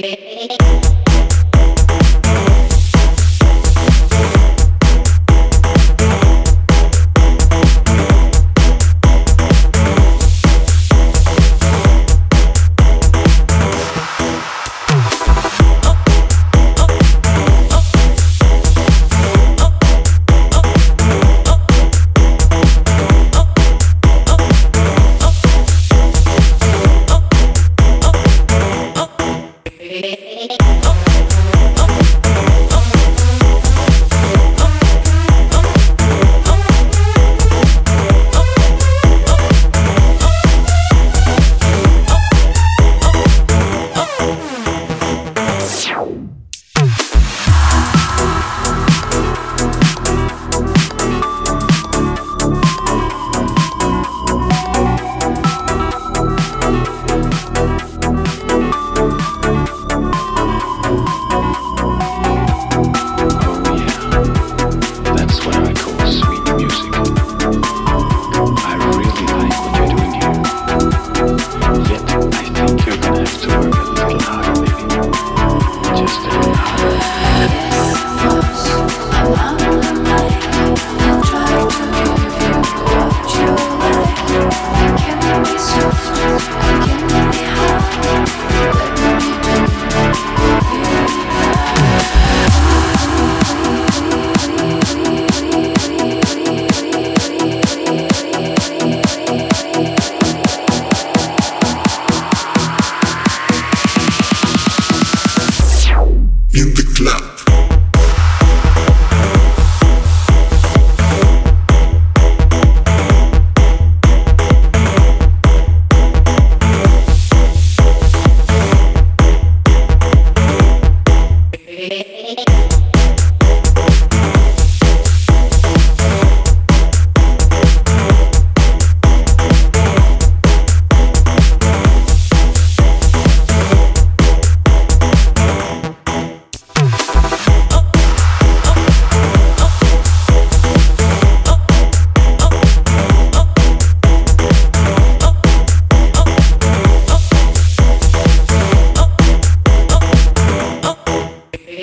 Hey, Podcast.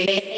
Baby.